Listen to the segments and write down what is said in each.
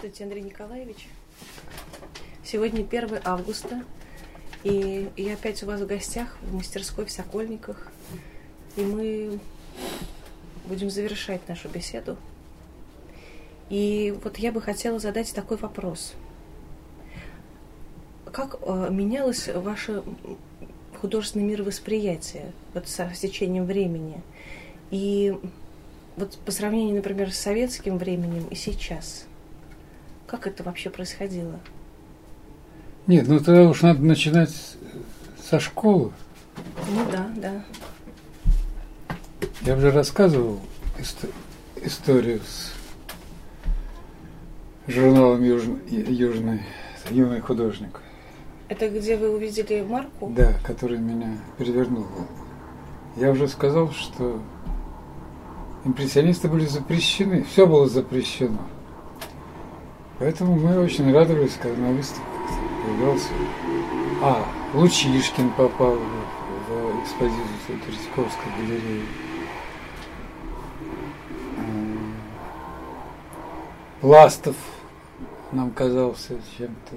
Здравствуйте, Андрей Николаевич. Сегодня 1 августа, и я опять у вас в гостях в мастерской в Сокольниках. И мы будем завершать нашу беседу. И вот я бы хотела задать такой вопрос. Как э, менялось ваше художественное мировосприятие вот со течением времени? И вот по сравнению, например, с советским временем и сейчас – как это вообще происходило? Нет, ну тогда уж надо начинать со школы. Ну да, да. Я уже рассказывал ист- историю с журналом Южный, Южный, юный художник. Это где вы увидели марку? Да, который меня перевернул. Я уже сказал, что импрессионисты были запрещены, все было запрещено. Поэтому мы очень радовались, когда на выставке появился. А, Лучишкин попал в, экспозицию Третьяковской галереи. Пластов нам казался чем-то.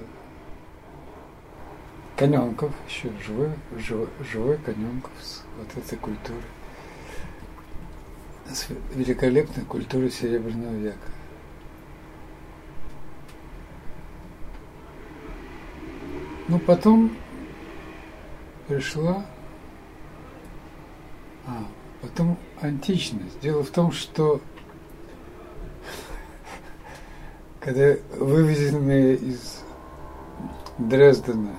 Коненков, еще живой, живой, живой Коненков с вот этой культурой, с великолепной культурой Серебряного века. Ну, потом пришла, а, потом античность. Дело в том, что когда вывезенные из Дрездена,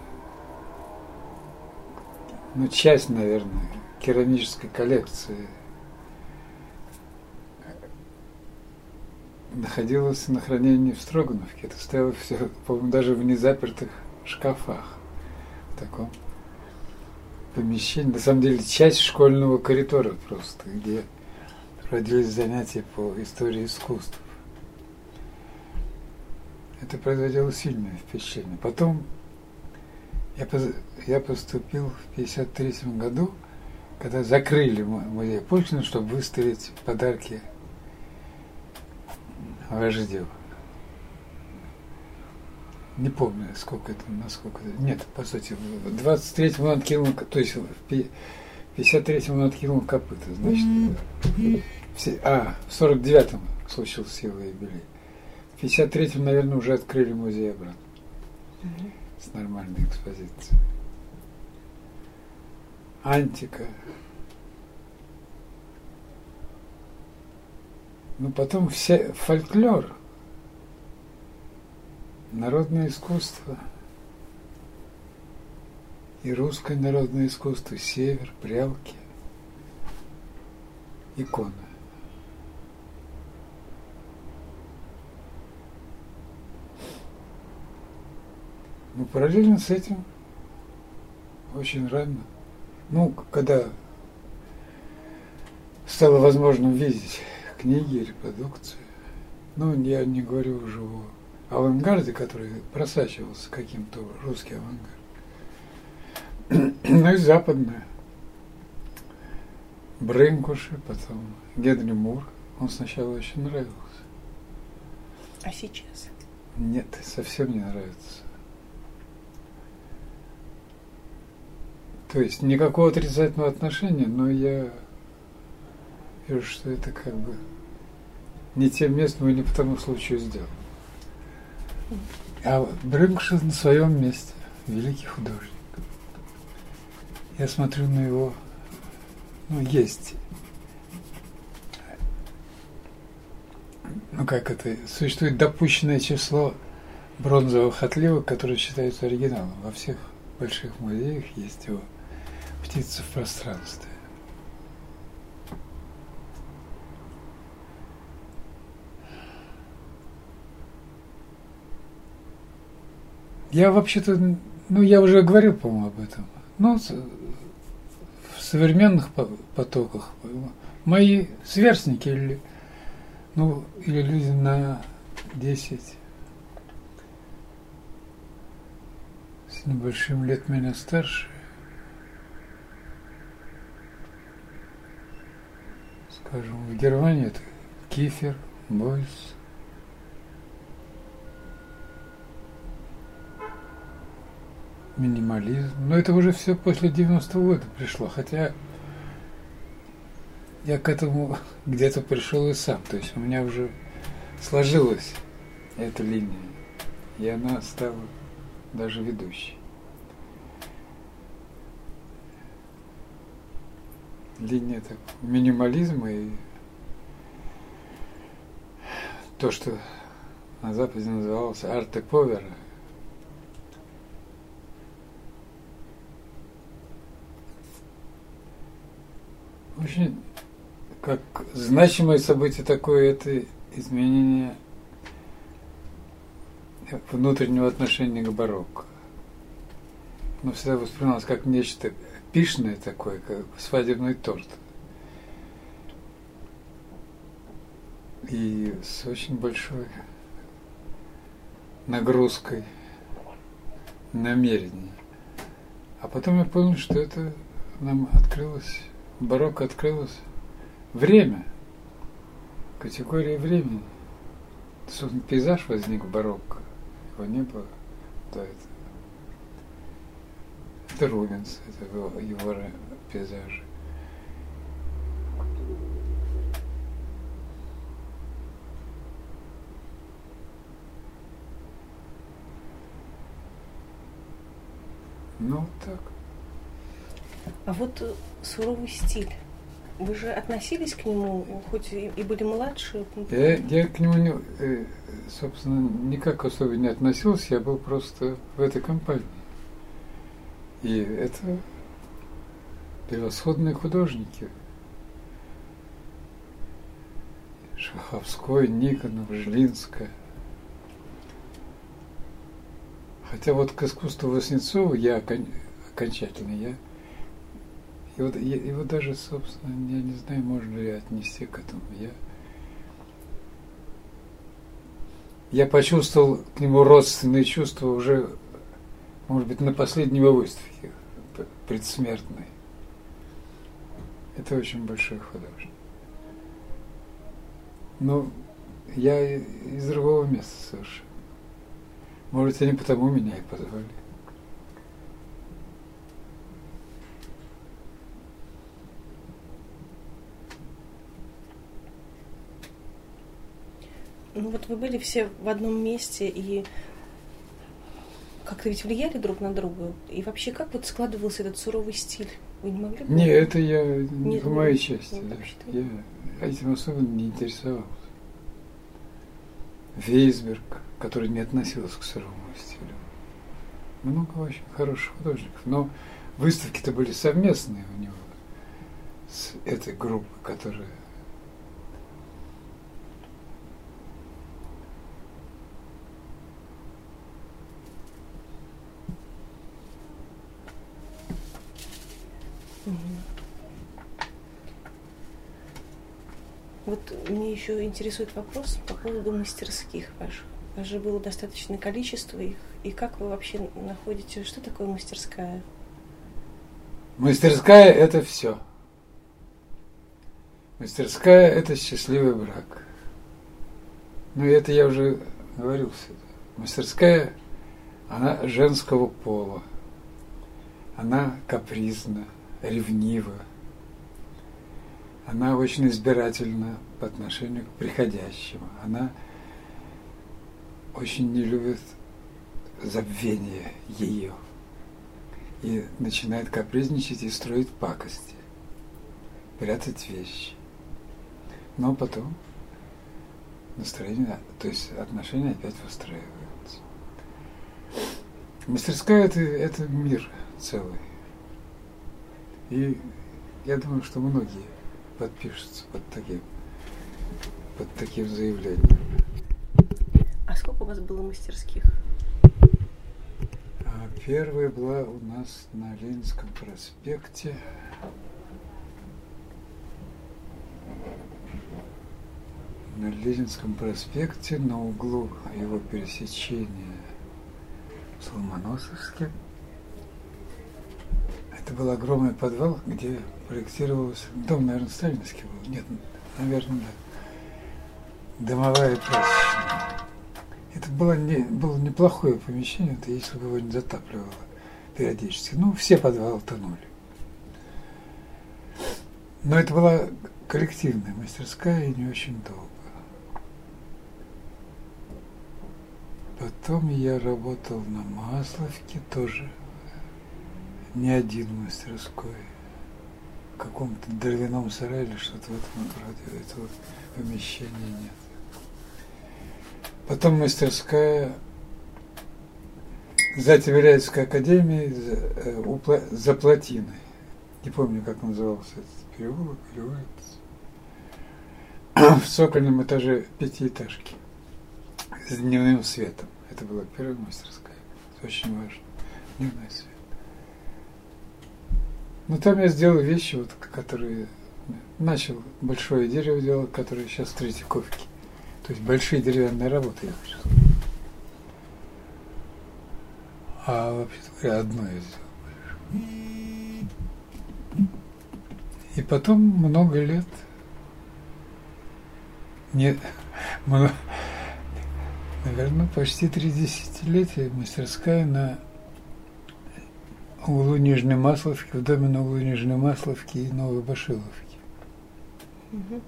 ну, часть, наверное, керамической коллекции находилась на хранении в Строгановке. Это стояло все, по-моему, даже в незапертых шкафах в таком помещении. На самом деле часть школьного коридора просто, где проводились занятия по истории искусств. Это производило сильное впечатление. Потом я, я поступил в 1953 году, когда закрыли музей Пушкина, чтобы выставить подарки вождю не помню, сколько это, насколько это. Нет, по сути, в 23-м он откинул, то есть в 53-м он откинул копыта, значит. Все, а, в 49-м случился его юбилей. В 53-м, наверное, уже открыли музей обратно. С нормальной экспозицией. Антика. Ну, потом все фольклор – народное искусство и русское народное искусство, север, прялки, иконы. Но параллельно с этим очень рано, ну, когда стало возможным видеть книги, репродукции, ну, я не говорю уже о авангарде, который просачивался каким-то русский авангард. Ну и западное. Брынкуши, потом Генри Мур. Он сначала очень нравился. А сейчас? Нет, совсем не нравится. То есть никакого отрицательного отношения, но я вижу, что это как бы не тем местом и не по тому случаю сделано. А Брюнгшин на своем месте, великий художник. Я смотрю на его, ну, есть, ну, как это, существует допущенное число бронзовых отливок, которые считаются оригиналом. Во всех больших музеях есть его птица в пространстве. Я вообще-то, ну, я уже говорил, по-моему, об этом. Но в современных потоках мои сверстники или, ну, или люди на 10 с небольшим лет меня старше, скажем, в Германии это Кифер, Бойс, минимализм. Но это уже все после 90-го года пришло. Хотя я к этому где-то пришел и сам. То есть у меня уже сложилась эта линия. И она стала даже ведущей. Линия так, минимализма и то, что на Западе называлось арте повера. Очень как значимое событие такое это изменение внутреннего отношения к барокко. Но всегда воспринималось как нечто пишное такое, как свадебный торт. И с очень большой нагрузкой намерений. А потом я понял, что это нам открылось, барокко открылось время, категория времени. Собственно, пейзаж возник в барокко, его не было до этого. Это Рубенс, это его, его пейзажи. Ну, так. А вот э, суровый стиль. Вы же относились к нему, хоть и, были младше? Я, я к нему, не, э, собственно, никак особо не относился, я был просто в этой компании. И это превосходные художники. Шаховской, Никонов, Жлинская. Хотя вот к искусству Васнецова я окончательно, я и вот, и, вот даже, собственно, я не знаю, можно ли отнести к этому. Я, я почувствовал к нему родственные чувства уже, может быть, на последней выставке предсмертной. Это очень большой художник. Но я из другого места совершенно. Может, они потому меня и позвали. Ну вот вы были все в одном месте и как-то ведь влияли друг на друга. И вообще, как вот складывался этот суровый стиль? Вы не могли бы? Не, это я не по моей части. Да. Я этим особенно не интересовался. Вейсберг, который не относился к суровому стилю. Много очень хороших художников. Но выставки-то были совместные у него с этой группой, которая Вот мне еще интересует вопрос по поводу мастерских ваших. У вас же было достаточное количество их. И как вы вообще находите, что такое мастерская? Мастерская – это все. Мастерская – это счастливый брак. Ну, это я уже говорил всегда. Мастерская, она женского пола. Она капризна, ревнива, она очень избирательна по отношению к приходящему. Она очень не любит забвение ее. И начинает капризничать и строить пакости, прятать вещи. Но потом настроение, то есть отношения опять выстраиваются. Мастерская это, это мир целый. И я думаю, что многие подпишутся под таким, под таким заявлением. А сколько у вас было мастерских? А первая была у нас на Ленинском проспекте. На Ленинском проспекте на углу его пересечения с Ломоносовским это был огромный подвал, где проектировался, дом, наверное, сталинский был, нет, наверное, да, домовая прачечная. Это было, не, было неплохое помещение, это если бы его не затапливало. периодически. Ну, все подвалы тонули. Но это была коллективная мастерская и не очень долго. Потом я работал на Масловке тоже, не один мастерской, в каком-то дровяном сарае или что-то в этом роде, этого помещения нет. Потом мастерская за Тиверяйской академией за, э, за плотиной. Не помню, как назывался этот переулок улица. В цокольном этаже пятиэтажки с дневным светом. Это была первая мастерская. Это очень важно. Дневной свет. Ну там я сделал вещи, вот, которые начал большое дерево делать, которое сейчас в Третьяковке. То есть большие деревянные работы, я хочу сказать. А вообще говоря, одно я сделал. И потом много лет не, наверное, почти три десятилетия мастерская на углу Нижней Масловки, в доме на углу Нижней Масловки и Новой Башиловки. Угу.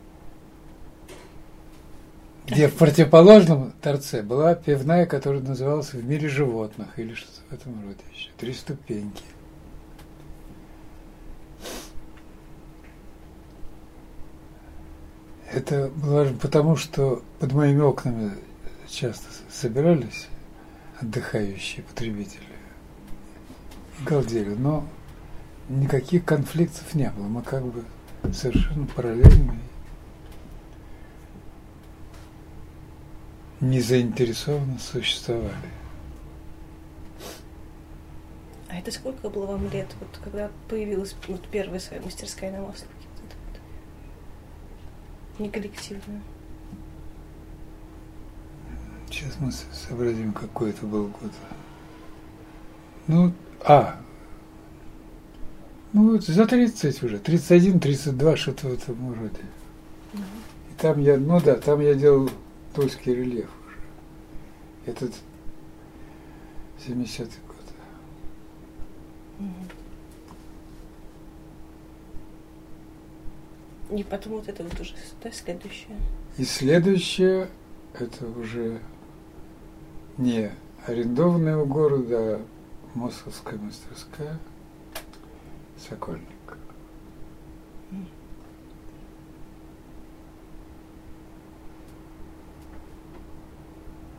Где в противоположном торце была пивная, которая называлась «В мире животных» или что-то в этом роде еще. Три ступеньки. Это было потому, что под моими окнами часто собирались отдыхающие потребители и галдели, но никаких конфликтов не было. Мы как бы совершенно параллельные, не заинтересованно существовали. А это сколько было вам лет, вот когда появилась вот первая своя мастерская на Масловке? Не коллективная. Сейчас мы сообразим, какой это был год. Ну, а, ну вот за 30 уже, 31, 32, что-то в этом роде. Угу. И там я, ну да, там я делал тульский рельеф уже. Этот 70-й год. И потом вот это вот уже да, следующее. И следующее это уже не арендованная у города, а Московская мастерская, Сокольник.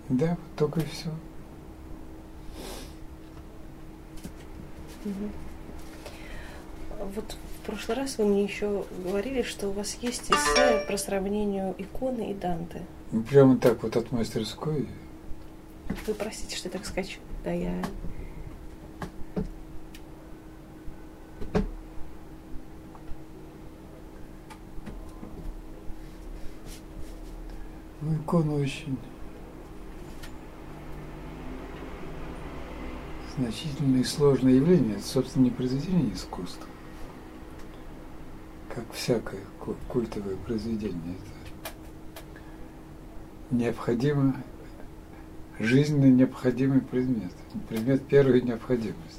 Да, вот только и все. Вот в прошлый раз вы мне еще говорили, что у вас есть эссе про сравнение иконы и Данте. Ну, прямо так вот от мастерской. Вы простите, что я так скачу. Да, я Ну, икона очень значительное и сложное явление. Это, собственно, не произведение искусства, как всякое культовое произведение. Это необходимо, жизненно необходимый предмет. Предмет первой необходимости.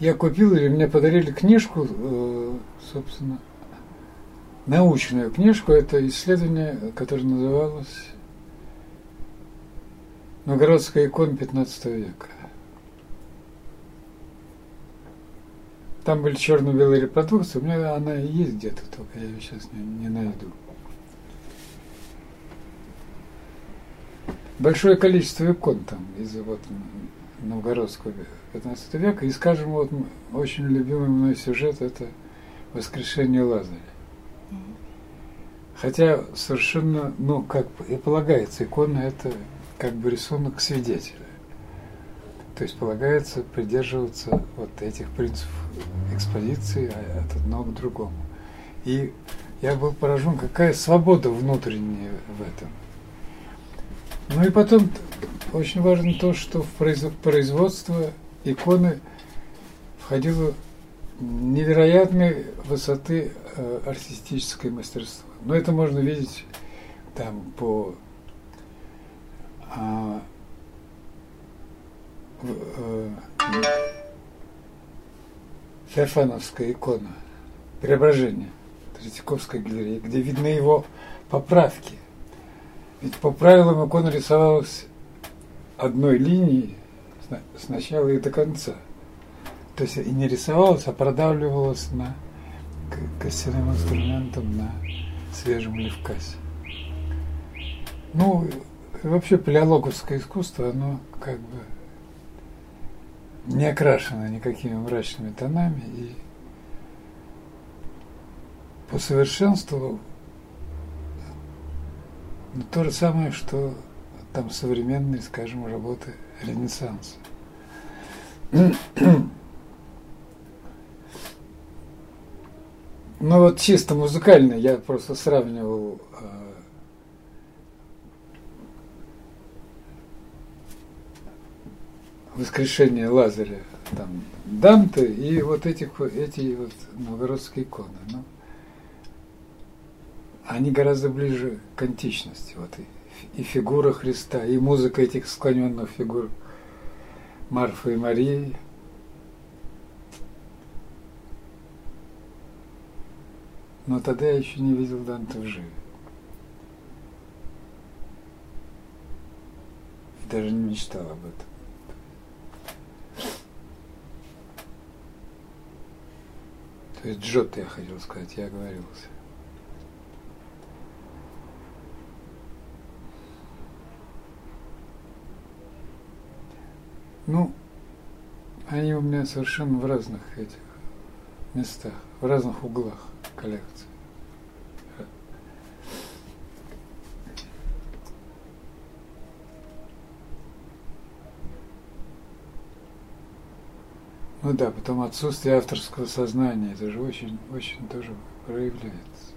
Я купил или мне подарили книжку, э, собственно, научную книжку. Это исследование, которое называлось Новгородская икона 15 века. Там были черно-белые репродукции, у меня она есть где-то, только я ее сейчас не, не найду. Большое количество икон там из вот новгородского 15 века. И, скажем, вот очень любимый мной сюжет – это «Воскрешение Лазаря». Хотя совершенно, ну, как и полагается, икона – это как бы рисунок свидетеля. То есть полагается придерживаться вот этих принципов экспозиции от одного к другому. И я был поражен, какая свобода внутренняя в этом. Ну и потом очень важно то, что в производство иконы входило невероятной высоты э, артистическое мастерство. Но это можно видеть там по а, в, э, Феофановская икона Преображение Третьяковской галереи, где видны его поправки. Ведь по правилам икона рисовалась одной линией с начала и до конца. То есть и не рисовалась, а продавливалась на костяным инструментом на свежем левкасе. Ну, вообще палеологовское искусство, оно как бы не окрашено никакими мрачными тонами и по совершенству ну, то же самое, что там современные, скажем, работы Ренессанса. Ну вот чисто музыкально я просто сравнивал э, воскрешение Лазаря там Данте и вот этих эти вот новгородские иконы. Ну, они гораздо ближе к античности. Вот и, и фигура Христа, и музыка этих склоненных фигур Марфы и Марии. Но тогда я еще не видел Данте вживе. Даже не мечтал об этом. То есть Джот, я хотел сказать, я оговорился. Ну, они у меня совершенно в разных этих местах, в разных углах коллекции. Ну да, потом отсутствие авторского сознания, это же очень, очень тоже проявляется.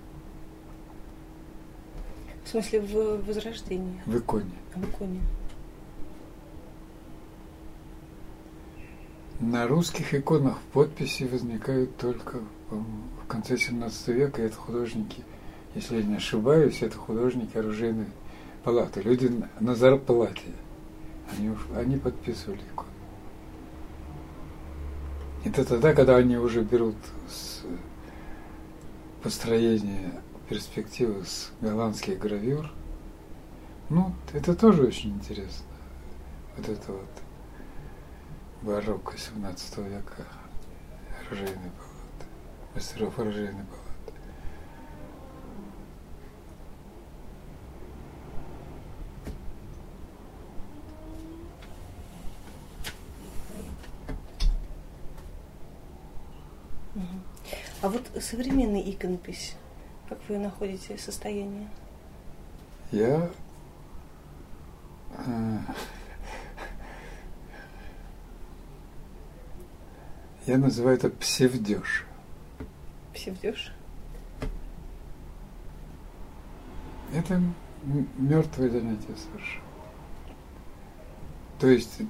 В смысле, в возрождении? В иконе. В иконе. На русских иконах подписи возникают только в конце 17 века. Это художники, если я не ошибаюсь, это художники оружейной палаты. Люди на зарплате. Они, они подписывали иконы. Это тогда, когда они уже берут с построения перспективы с голландских гравюр. Ну, это тоже очень интересно. Вот это вот барокко 17 века, оружейный палат, мастеров оружейной палаты. А вот современный иконопись, как вы находите состояние? Я э, Я называю это псевдеж. Псевдеж? Это мертвое занятие совершенно. То есть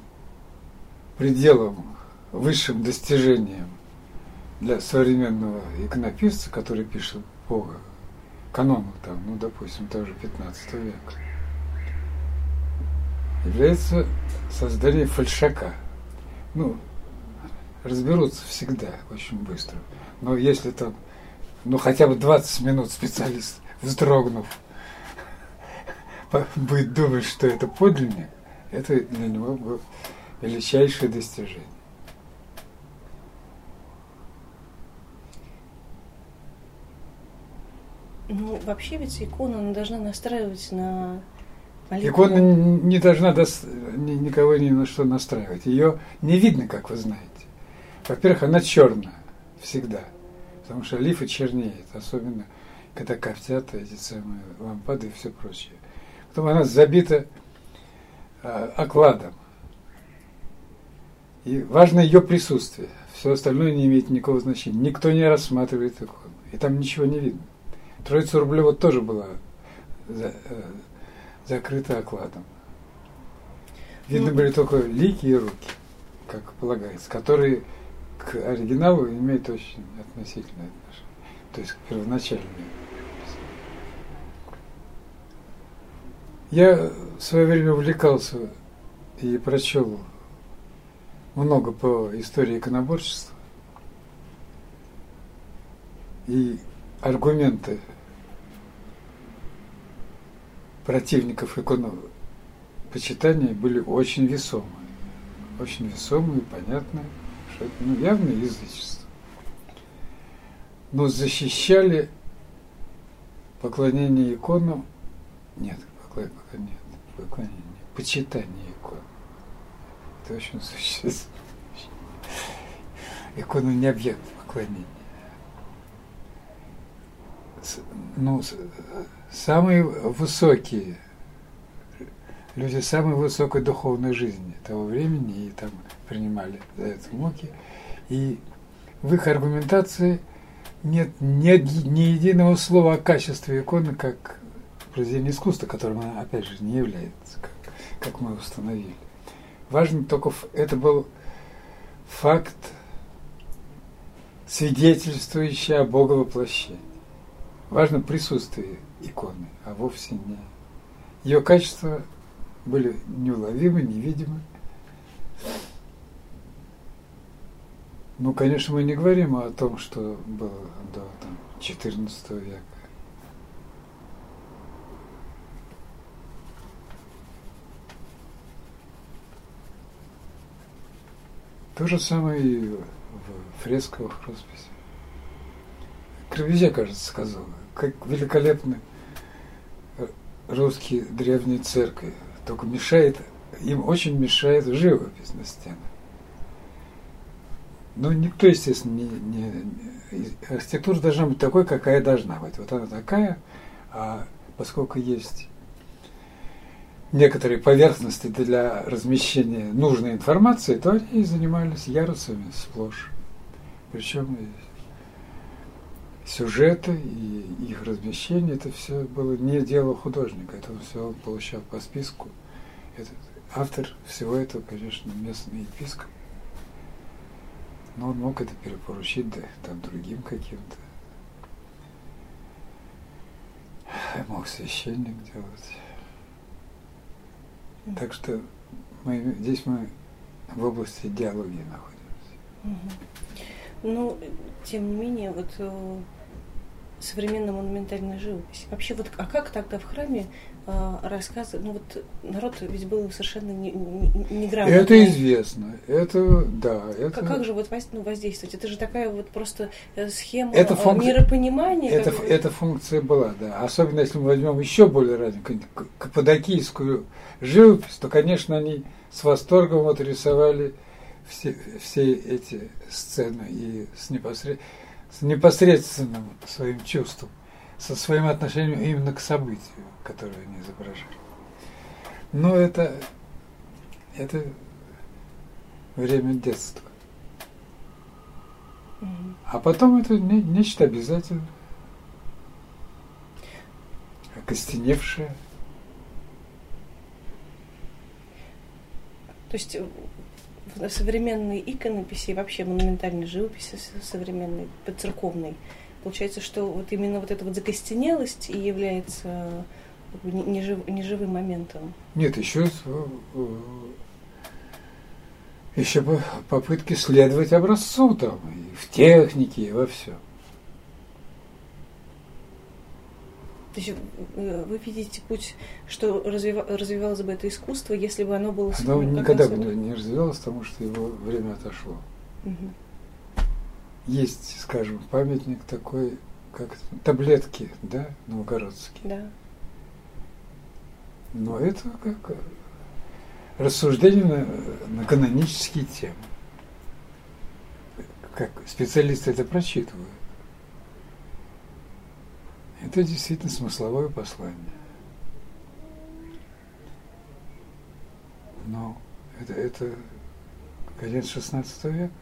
пределом, высшим достижением для современного иконописца, который пишет по канону, там, ну, допустим, тоже 15 века, является создание фальшака. Ну, разберутся всегда очень быстро. Но если там, ну хотя бы 20 минут специалист, вздрогнув, будет думать, что это подлинник, это для него было величайшее достижение. Ну, вообще ведь икона она должна настраивать на молитву. Икона не должна дос... никого ни на что настраивать. Ее не видно, как вы знаете. Во-первых, она черная всегда, потому что лифа чернеет, особенно когда коптят эти самые лампады и все прочее. Потом она забита э, окладом. И важно ее присутствие. Все остальное не имеет никакого значения. Никто не рассматривает икону. И там ничего не видно. Троица Рублева тоже была за, э, закрыта окладом. Видно ну, были только лики и руки, как полагается, которые к оригиналу имеет очень относительное отношение, то есть к первоначальному. Я в свое время увлекался и прочел много по истории иконоборчества. И аргументы противников иконопочитания были очень весомые. Очень весомые, понятные, ну, явное язычество. Но защищали поклонение икону, нет, поклонение, поклонение, почитание икон. Это очень существенно. Икона не объект поклонения. Ну, самые высокие люди самой высокой духовной жизни того времени и там принимали за это муки. И в их аргументации нет ни, ни единого слова о качестве иконы как произведение искусства, которым она, опять же, не является, как, как мы установили. Важно только, это был факт, свидетельствующий о Боговоплощении. Важно присутствие иконы, а вовсе не. Ее качества были неуловимы, невидимы. Ну, конечно, мы не говорим о том, что было до там, XIV века. То же самое и в фресковых росписях. Кровезе, кажется, сказал, как великолепны русские древние церкви. Только мешает, им очень мешает живопись на стенах. Ну, никто, естественно, не, не, архитектура должна быть такой, какая должна быть. Вот она такая, а поскольку есть некоторые поверхности для размещения нужной информации, то они занимались ярусами сплошь. Причем сюжеты и их размещение, это все было не дело художника, это все он получал по списку. Этот, автор всего этого, конечно, местный епископ. Но он мог это перепоручить да, там, другим каким-то. Мог священник делать. Так что мы, здесь мы в области идеологии находимся. Ну, тем не менее, вот э, современная монументальная живопись. Вообще, вот, а как тогда в храме э, рассказывать? Ну вот народ ведь был совершенно не, не, неграмотный. Это известно. Это, да. Это... Как, как же вот ну, воздействовать? Это же такая вот просто э, схема это функция, миропонимания. Это, как... эта функция была, да. Особенно если мы возьмем еще более раннюю каппадокийскую живопись, то, конечно, они с восторгом вот рисовали все, все эти сцены и с непосредственно с непосредственным своим чувством, со своим отношением именно к событию, которое они изображали. Но это, это время детства. А потом это не, нечто обязательное, окостеневшее. То есть в современной иконописи и вообще монументальной живописи современной, церковной, получается, что вот именно вот эта вот закостенелость и является нежив, неживым моментом. Нет, еще еще попытки следовать образцу там, и в технике, и во всем. То есть э, вы видите путь, что развива, развивалось бы это искусство, если бы оно было... Оно никогда бы не развивалось, потому что его время отошло. Угу. Есть, скажем, памятник такой, как таблетки, да, новгородские. Да. Но это как рассуждение на, на канонические темы. Как специалисты это прочитывают. Это действительно смысловое послание. Но это, это конец 16 века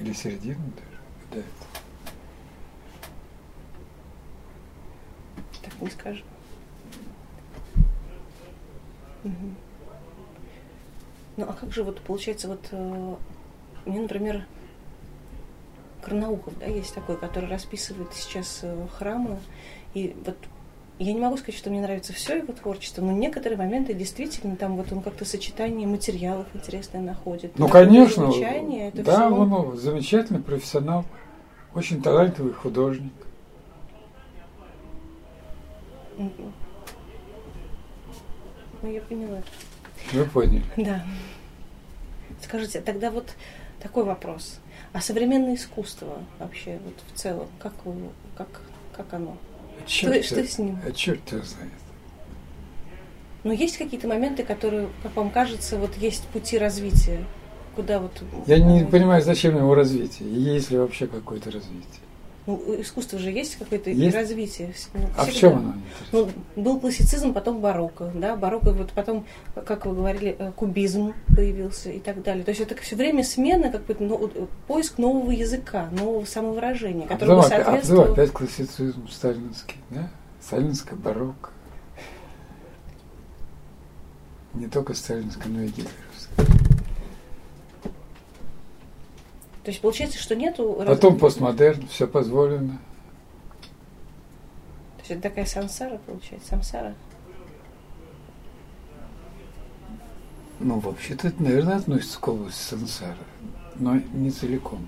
или середина даже. Да. Так не скажем. Угу. Ну а как же вот получается вот э, мне, например, Карнаухов, да, есть такой, который расписывает сейчас э, храмы, и вот я не могу сказать, что мне нравится все его творчество, но некоторые моменты действительно там вот он как-то сочетание материалов интересное находит. Ну, конечно. Звучание, это да, все... он ну, замечательный профессионал, очень талантливый художник. Ну, я поняла. Вы поняли. Да. Скажите, тогда вот такой вопрос. А современное искусство вообще вот в целом, как, как, как оно? Черт, что, что с ним? А черт его знает. Но есть какие-то моменты, которые, как вам кажется, вот есть пути развития, куда вот... Я не понимаю, зачем его развитие, есть ли вообще какое-то развитие. Ну, искусство же есть какое-то есть? развитие. Ну, а в чем оно? Ну, был классицизм, потом барокко, да, барокко, вот потом, как вы говорили, э, кубизм появился и так далее. То есть это все время смена, как бы ну, поиск нового языка, нового самовыражения, которое а бы соответствовало... А опять классицизм сталинский, да? Сталинское барокко. Не только сталинское, но и гитлеровское. То есть получается, что нету... Потом постмодерн, все позволено. То есть это такая сансара получается, самсара? Ну, вообще-то это, наверное, относится к области сансара, но не целиком.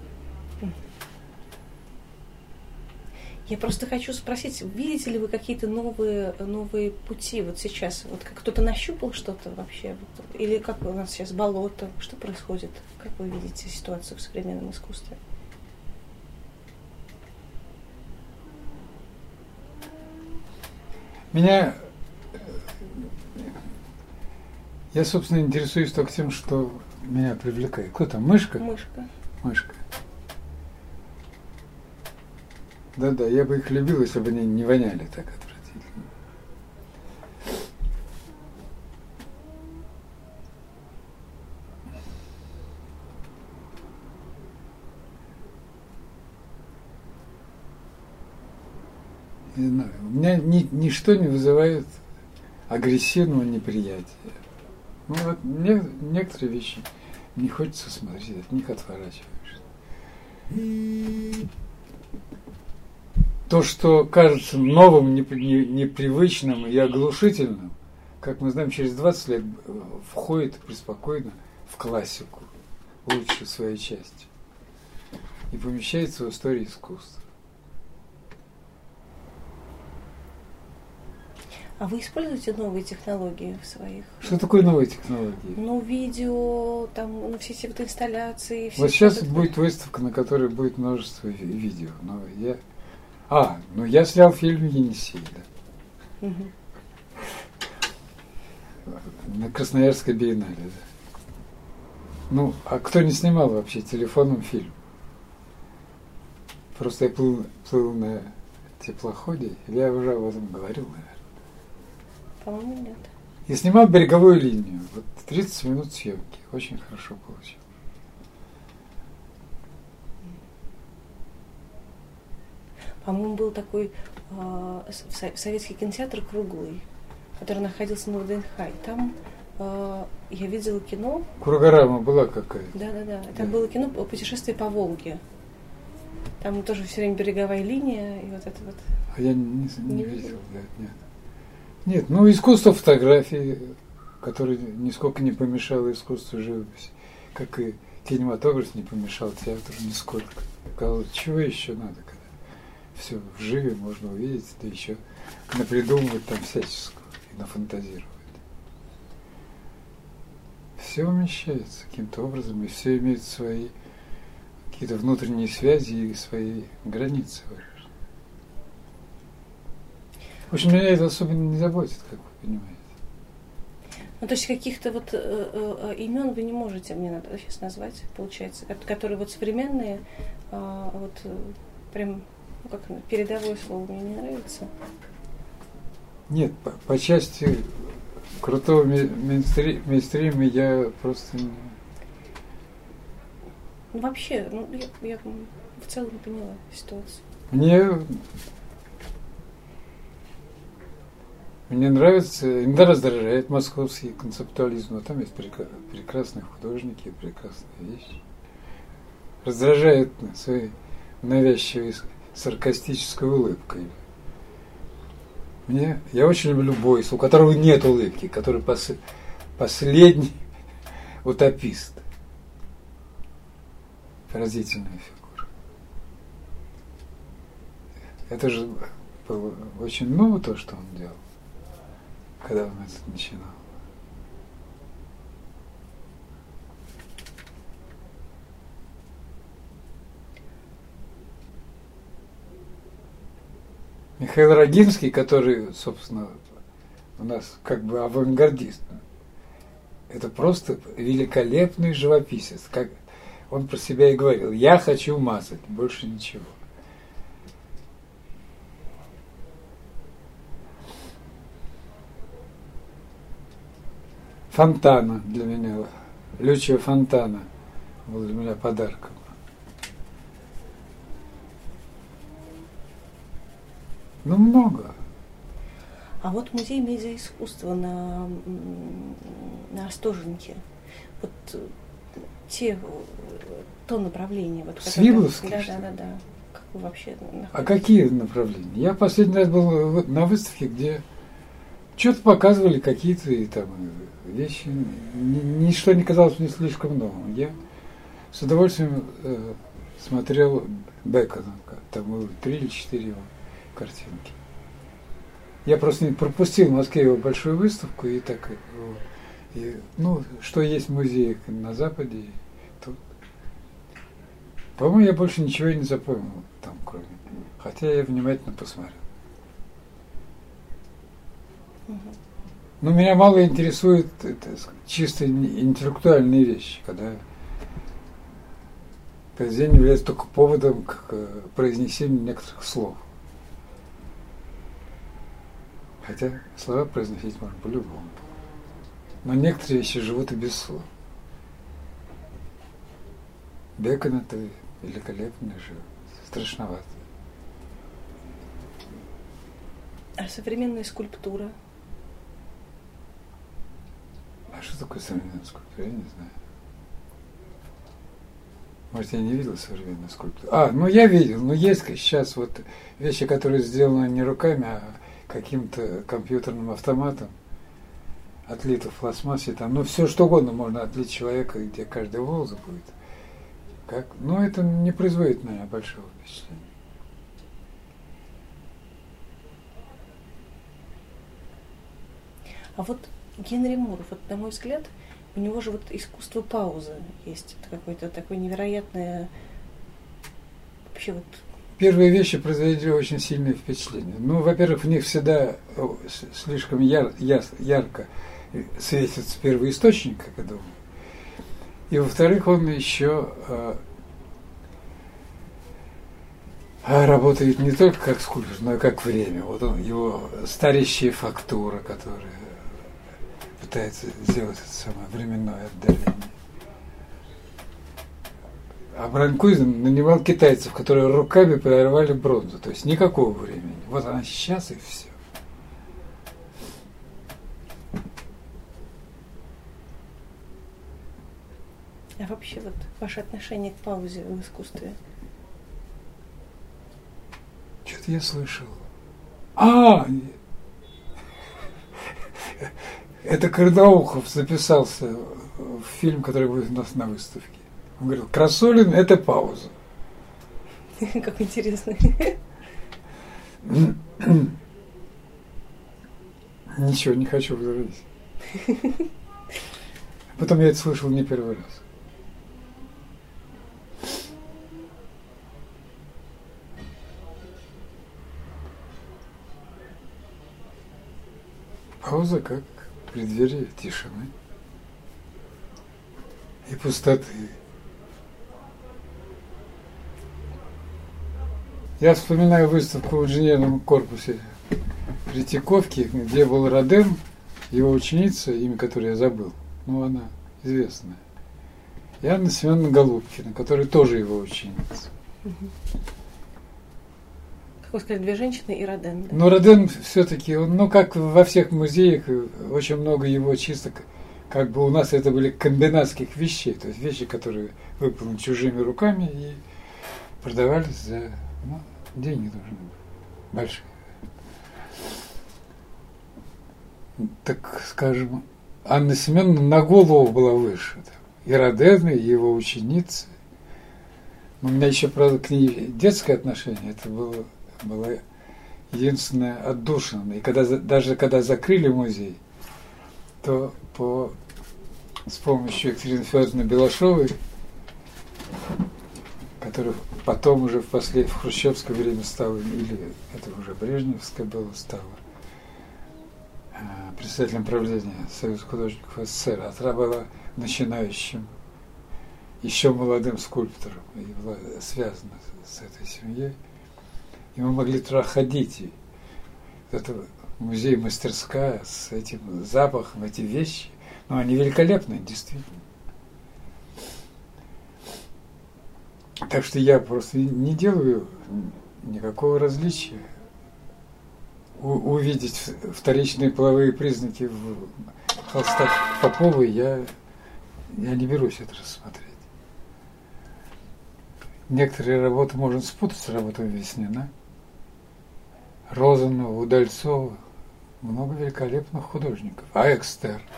Я просто хочу спросить, видите ли вы какие-то новые, новые пути вот сейчас? Вот как кто-то нащупал что-то вообще? Или как у нас сейчас болото? Что происходит? Как вы видите ситуацию в современном искусстве? Меня... Я, собственно, интересуюсь только тем, что меня привлекает. Кто там? Мышка? Мышка. Мышка. Да-да, я бы их любил, если бы они не воняли так отвратительно. Не знаю, у меня ни, ничто не вызывает агрессивного неприятия. Ну вот не, некоторые вещи не хочется смотреть, от них отворачиваешься то, что кажется новым, непривычным и оглушительным, как мы знаем, через 20 лет входит преспокойно в классику лучшей своей части и помещается в историю искусства. А вы используете новые технологии в своих? Что такое новые технологии? Ну, видео, там, ну, все эти вот инсталляции. Все вот сейчас будет выставка, на которой будет множество видео. Но я а, ну я снял фильм Енисей, да. Угу. На Красноярской биеннале, да. Ну, а кто не снимал вообще телефоном фильм? Просто я плыл, плыл на теплоходе, или я уже об этом говорил, наверное. По-моему, нет. И снимал береговую линию. Вот 30 минут съемки. Очень хорошо получилось. По-моему, был такой э, советский кинотеатр круглый, который находился на ВДНХ. Там э, я видела кино. Кругорама была какая-то. Да, да, да. Там да. было кино «Путешествие по Волге». Там тоже все время береговая линия и вот это вот. А я не, не, не видел, да, нет. Нет, ну искусство фотографии, которое нисколько не помешало искусству живописи, как и кинематограф не помешал театру нисколько. Сказал, чего еще надо? Все в живе можно увидеть, да еще напридумывать там всяческого и нафантазировать. Все умещается каким-то образом, и все имеет свои какие-то внутренние связи и свои границы В общем, меня это особенно не заботит, как вы понимаете. Ну, то есть каких-то вот э, э, имен вы не можете мне надо сейчас назвать, получается, которые вот современные, э, вот э, прям как передовое слово мне не нравится. Нет, по, по части крутого мейнстрима я просто не... Ну, вообще, ну, я, я в целом поняла ситуацию. Мне Мне нравится, иногда раздражает московский концептуализм, но там есть прекрасные художники, прекрасные вещи. Раздражает своей навязчивой саркастической улыбкой. Мне, я очень люблю Бойс, у которого нет улыбки, который пос, последний утопист. Поразительная фигура. Это же было очень ново то, что он делал, когда он это начинал. Михаил Рогинский, который, собственно, у нас как бы авангардист, это просто великолепный живописец. Как он про себя и говорил, я хочу мазать, больше ничего. Фонтана для меня, Лючия Фонтана был для меня подарком. Ну, много. А вот музей медиаискусства на, на Остоженке, вот э, те, то направление. Вот, Свибловский? Да, да, да, да. Как вы вообще находитесь? А какие направления? Я последний раз был на выставке, где что-то показывали, какие-то там вещи. Ничто не казалось мне слишком новым. Я с удовольствием э, смотрел Бекона, там было три или четыре его картинки. Я просто не пропустил в Москве его большую выставку и так и, ну, что есть в музее на Западе, тут. По-моему, я больше ничего не запомнил там, кроме. Хотя я внимательно посмотрел. Но меня мало интересует это, чисто интеллектуальные вещи, когда произведение является только поводом к произнесению некоторых слов. Хотя слова произносить можно по-любому. Но некоторые вещи живут и без слов. Бекон это великолепно же, страшновато. А современная скульптура? А что такое современная скульптура? Я не знаю. Может, я не видел современную скульптуру. А, ну я видел. Но есть сейчас вот вещи, которые сделаны не руками, а каким-то компьютерным автоматом, отлито в пластмассе, там, ну, все что угодно можно отлить человека, где каждый волос будет. Как? Но это не производит на меня большого впечатления. А вот Генри Мур, вот на мой взгляд, у него же вот искусство паузы есть. Это какое-то такое невероятное вообще вот Первые вещи произвели очень сильное впечатление. Ну, во-первых, в них всегда слишком яр, яр, ярко светится первый источник, как я думаю. И во-вторых, он еще э, работает не только как скульптор, но и как время. Вот он, его старящая фактура, которая пытается сделать это самое временное отдаление. А Бранкуизен нанимал китайцев, которые руками прорывали бронзу. То есть никакого времени. Вот она сейчас и все. А вообще вот ваше отношение к паузе в искусстве? Что-то я слышал. А! Это Карнаухов записался в фильм, который будет у нас на выставке. Он говорил, Красулин – это пауза. Как интересно. Ничего, не хочу возразить. Потом я это слышал не первый раз. Пауза как преддверие тишины и пустоты. Я вспоминаю выставку в инженерном корпусе Третьяковки, где был Роден, его ученица, имя которой я забыл, ну она известная. И Анна Семеновна Голубкина, которая тоже его ученица. Как вы сказали, две женщины и Роден. Да? Но Роден все-таки, ну как во всех музеях, очень много его чисток, как бы у нас это были комбинатских вещей, то есть вещи, которые выполнены чужими руками и продавались за ну, деньги должны быть большие. так скажем, Анна Семеновна на голову была выше. И Родена, и его ученицы. У меня еще, правда, к ней детское отношение. Это было, было единственное отдушина. И когда, даже когда закрыли музей, то по, с помощью Екатерины Федоровны Белашовой, которая потом уже в, послед... в хрущевское время стала, или это уже брежневское было, стало э, председателем правления Союза художников СССР, а она была начинающим, еще молодым скульптором и была связана с этой семьей. И мы могли туда ходить. И это музей-мастерская с этим запахом, эти вещи. Ну, они великолепные, действительно. Так что я просто не делаю никакого различия. У, увидеть вторичные половые признаки в холстах Поповой я, я не берусь это рассмотреть. Некоторые работы можно спутать с работами Веснина, Розанова, Удальцова. Много великолепных художников. А Экстер –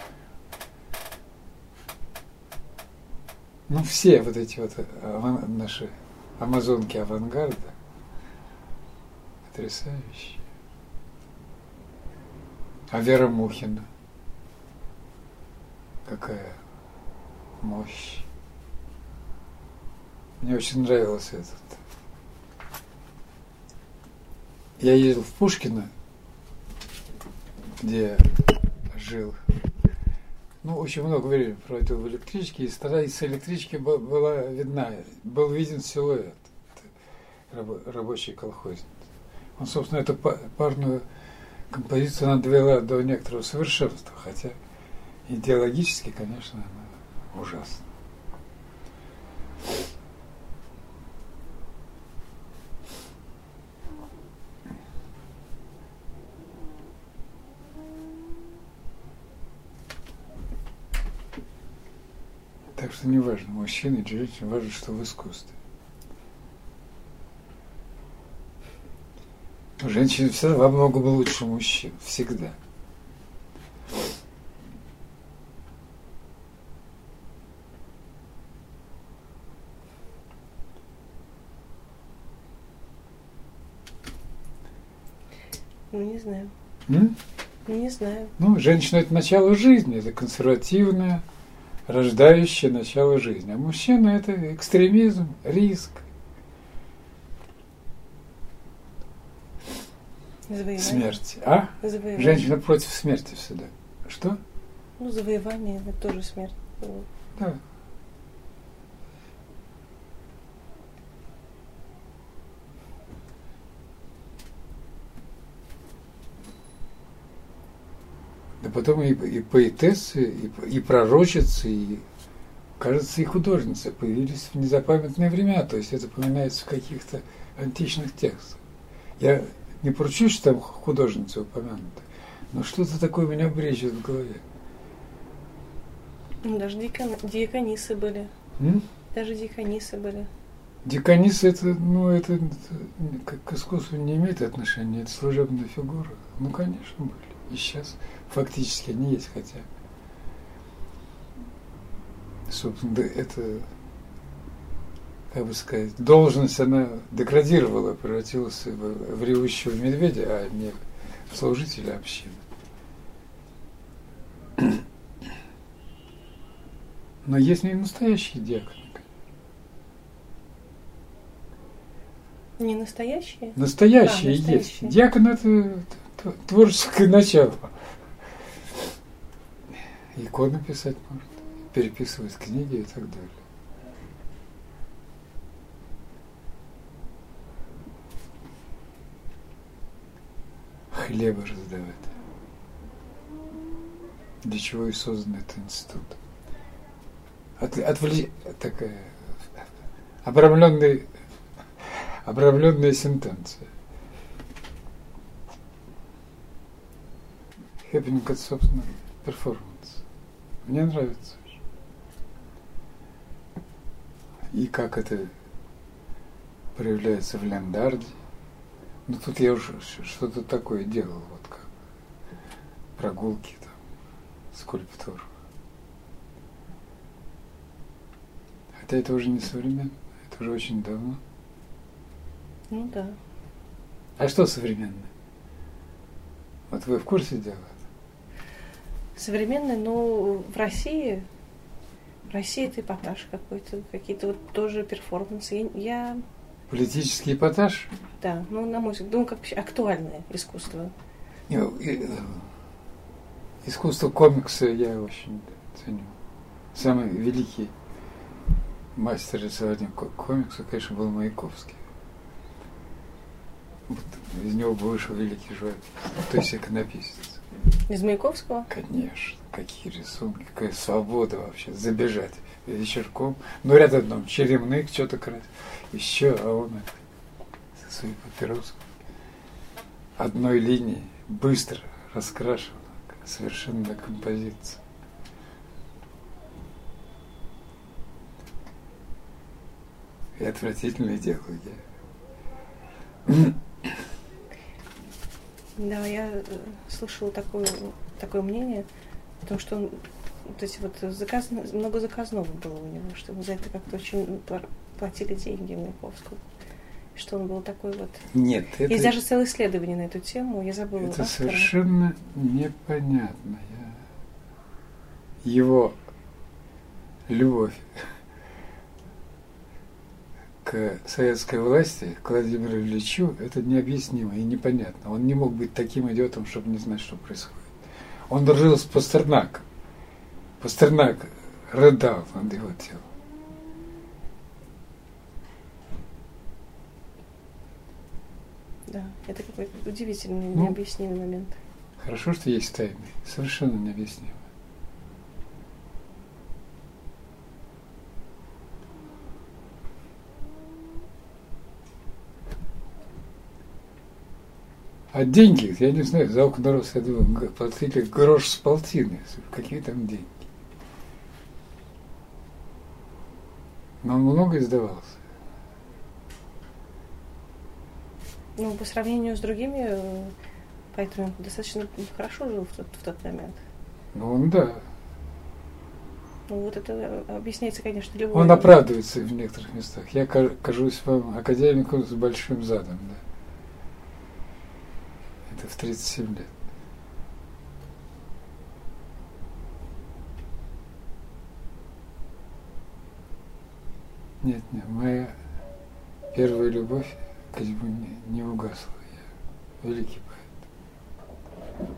Ну, все вот эти вот э, наши амазонки авангарда потрясающие. А Вера Мухина, какая мощь. Мне очень нравился этот. Я ездил в Пушкино, где жил ну, очень много времени проводил в электричке, и стараясь электрички была видна, был виден силуэт рабочей колхозницы. Он, собственно, эту парную композицию она довела до некоторого совершенства, хотя идеологически, конечно, она ужасна. Так что не важно, мужчина или женщина, важно, что в искусстве. Женщина всегда во многом лучше мужчин. Всегда. Ну, не знаю. М? Ну, не знаю. Ну, женщина это начало жизни, это консервативная, рождающее начало жизни. А мужчина – это экстремизм, риск. Завоевание. Смерти. А? Завоевание. Женщина против смерти всегда. Что? Ну, завоевание – это тоже смерть. Да. Потом и, и поэтессы, и, и пророчицы, и, кажется, и художницы появились в незапамятные времена. То есть это упоминается в каких-то античных текстах. Я не поручусь, что там художницы упомянуты, но что-то такое у меня брежет в голове. Ну, даже дикон, диаконисы были. М? Даже диаконисы были. Диконисы это, ну, это, это к искусству не имеет отношения, это служебная фигура. Ну, конечно, были. И сейчас фактически они есть, хотя, собственно, это, как бы сказать, должность, она деградировала, превратилась в, в ревущего медведя, а не в служителя общины. Но есть не настоящие диаконы. Не настоящие? Настоящие, а, есть. настоящие. Диакон это творческое начало. Иконы писать может, переписывать книги и так далее. Хлеба раздавать. Для чего и создан этот институт. От, отвле... такая обрамленный, обрамленная сентенция. Хэппенинг это, собственно, перформанс. Мне нравится. И как это проявляется в ленд-арте. Ну тут я уже что-то такое делал, вот как прогулки, там, скульптур. Хотя это уже не современно, это уже очень давно. Ну да. А что современное? Вот вы в курсе дела? Современный, ну, в России, в России это эпатаж какой-то, какие-то вот тоже перформансы. Я, я Политический эпатаж? да, ну, на мой взгляд, ну, как вообще актуальное искусство. Э, Искусство комикса я очень ценю. Самый великий мастер рисования ко- комикса, конечно, был Маяковский. Вот из него вышел великий живописец, то есть иконописец. Из Маяковского? Конечно, какие рисунки, какая свобода вообще, забежать вечерком. Ну, рядом там черемных что-то красить, еще, а он со своей папироской одной линией быстро раскрашивал, совершенно композиция. И отвратительно делаю я. Да, я э, слышала такое, такое мнение, потому что он, вот эти вот заказ, много заказного было у него, что ему за это как-то очень пла- платили деньги Маяковскому. Что он был такой вот. Нет, это, Есть даже целое исследование на эту тему, я забыла. это автора. совершенно непонятно. Я- Его любовь к советской власти, к Владимиру Ильичу, это необъяснимо и непонятно. Он не мог быть таким идиотом, чтобы не знать, что происходит. Он дружил с Пастернаком. Пастернак рыдал над его телом. Да, это какой-то удивительный, Ну. необъяснимый момент. Хорошо, что есть тайны. Совершенно необъяснимо. А деньги, я не знаю, за окна рос, я думаю, платили грош с полтины. Какие там деньги? Но он много издавался. Ну, по сравнению с другими поэтому достаточно хорошо жил в тот, в тот момент. Ну, он, да. Ну, вот это объясняется, конечно, любовью. Он оправдывается в некоторых местах. Я ка- кажусь вам академиком с большим задом, да ты в 37 лет. Нет, нет, моя первая любовь к нему не, не угасла. Я великий поэт.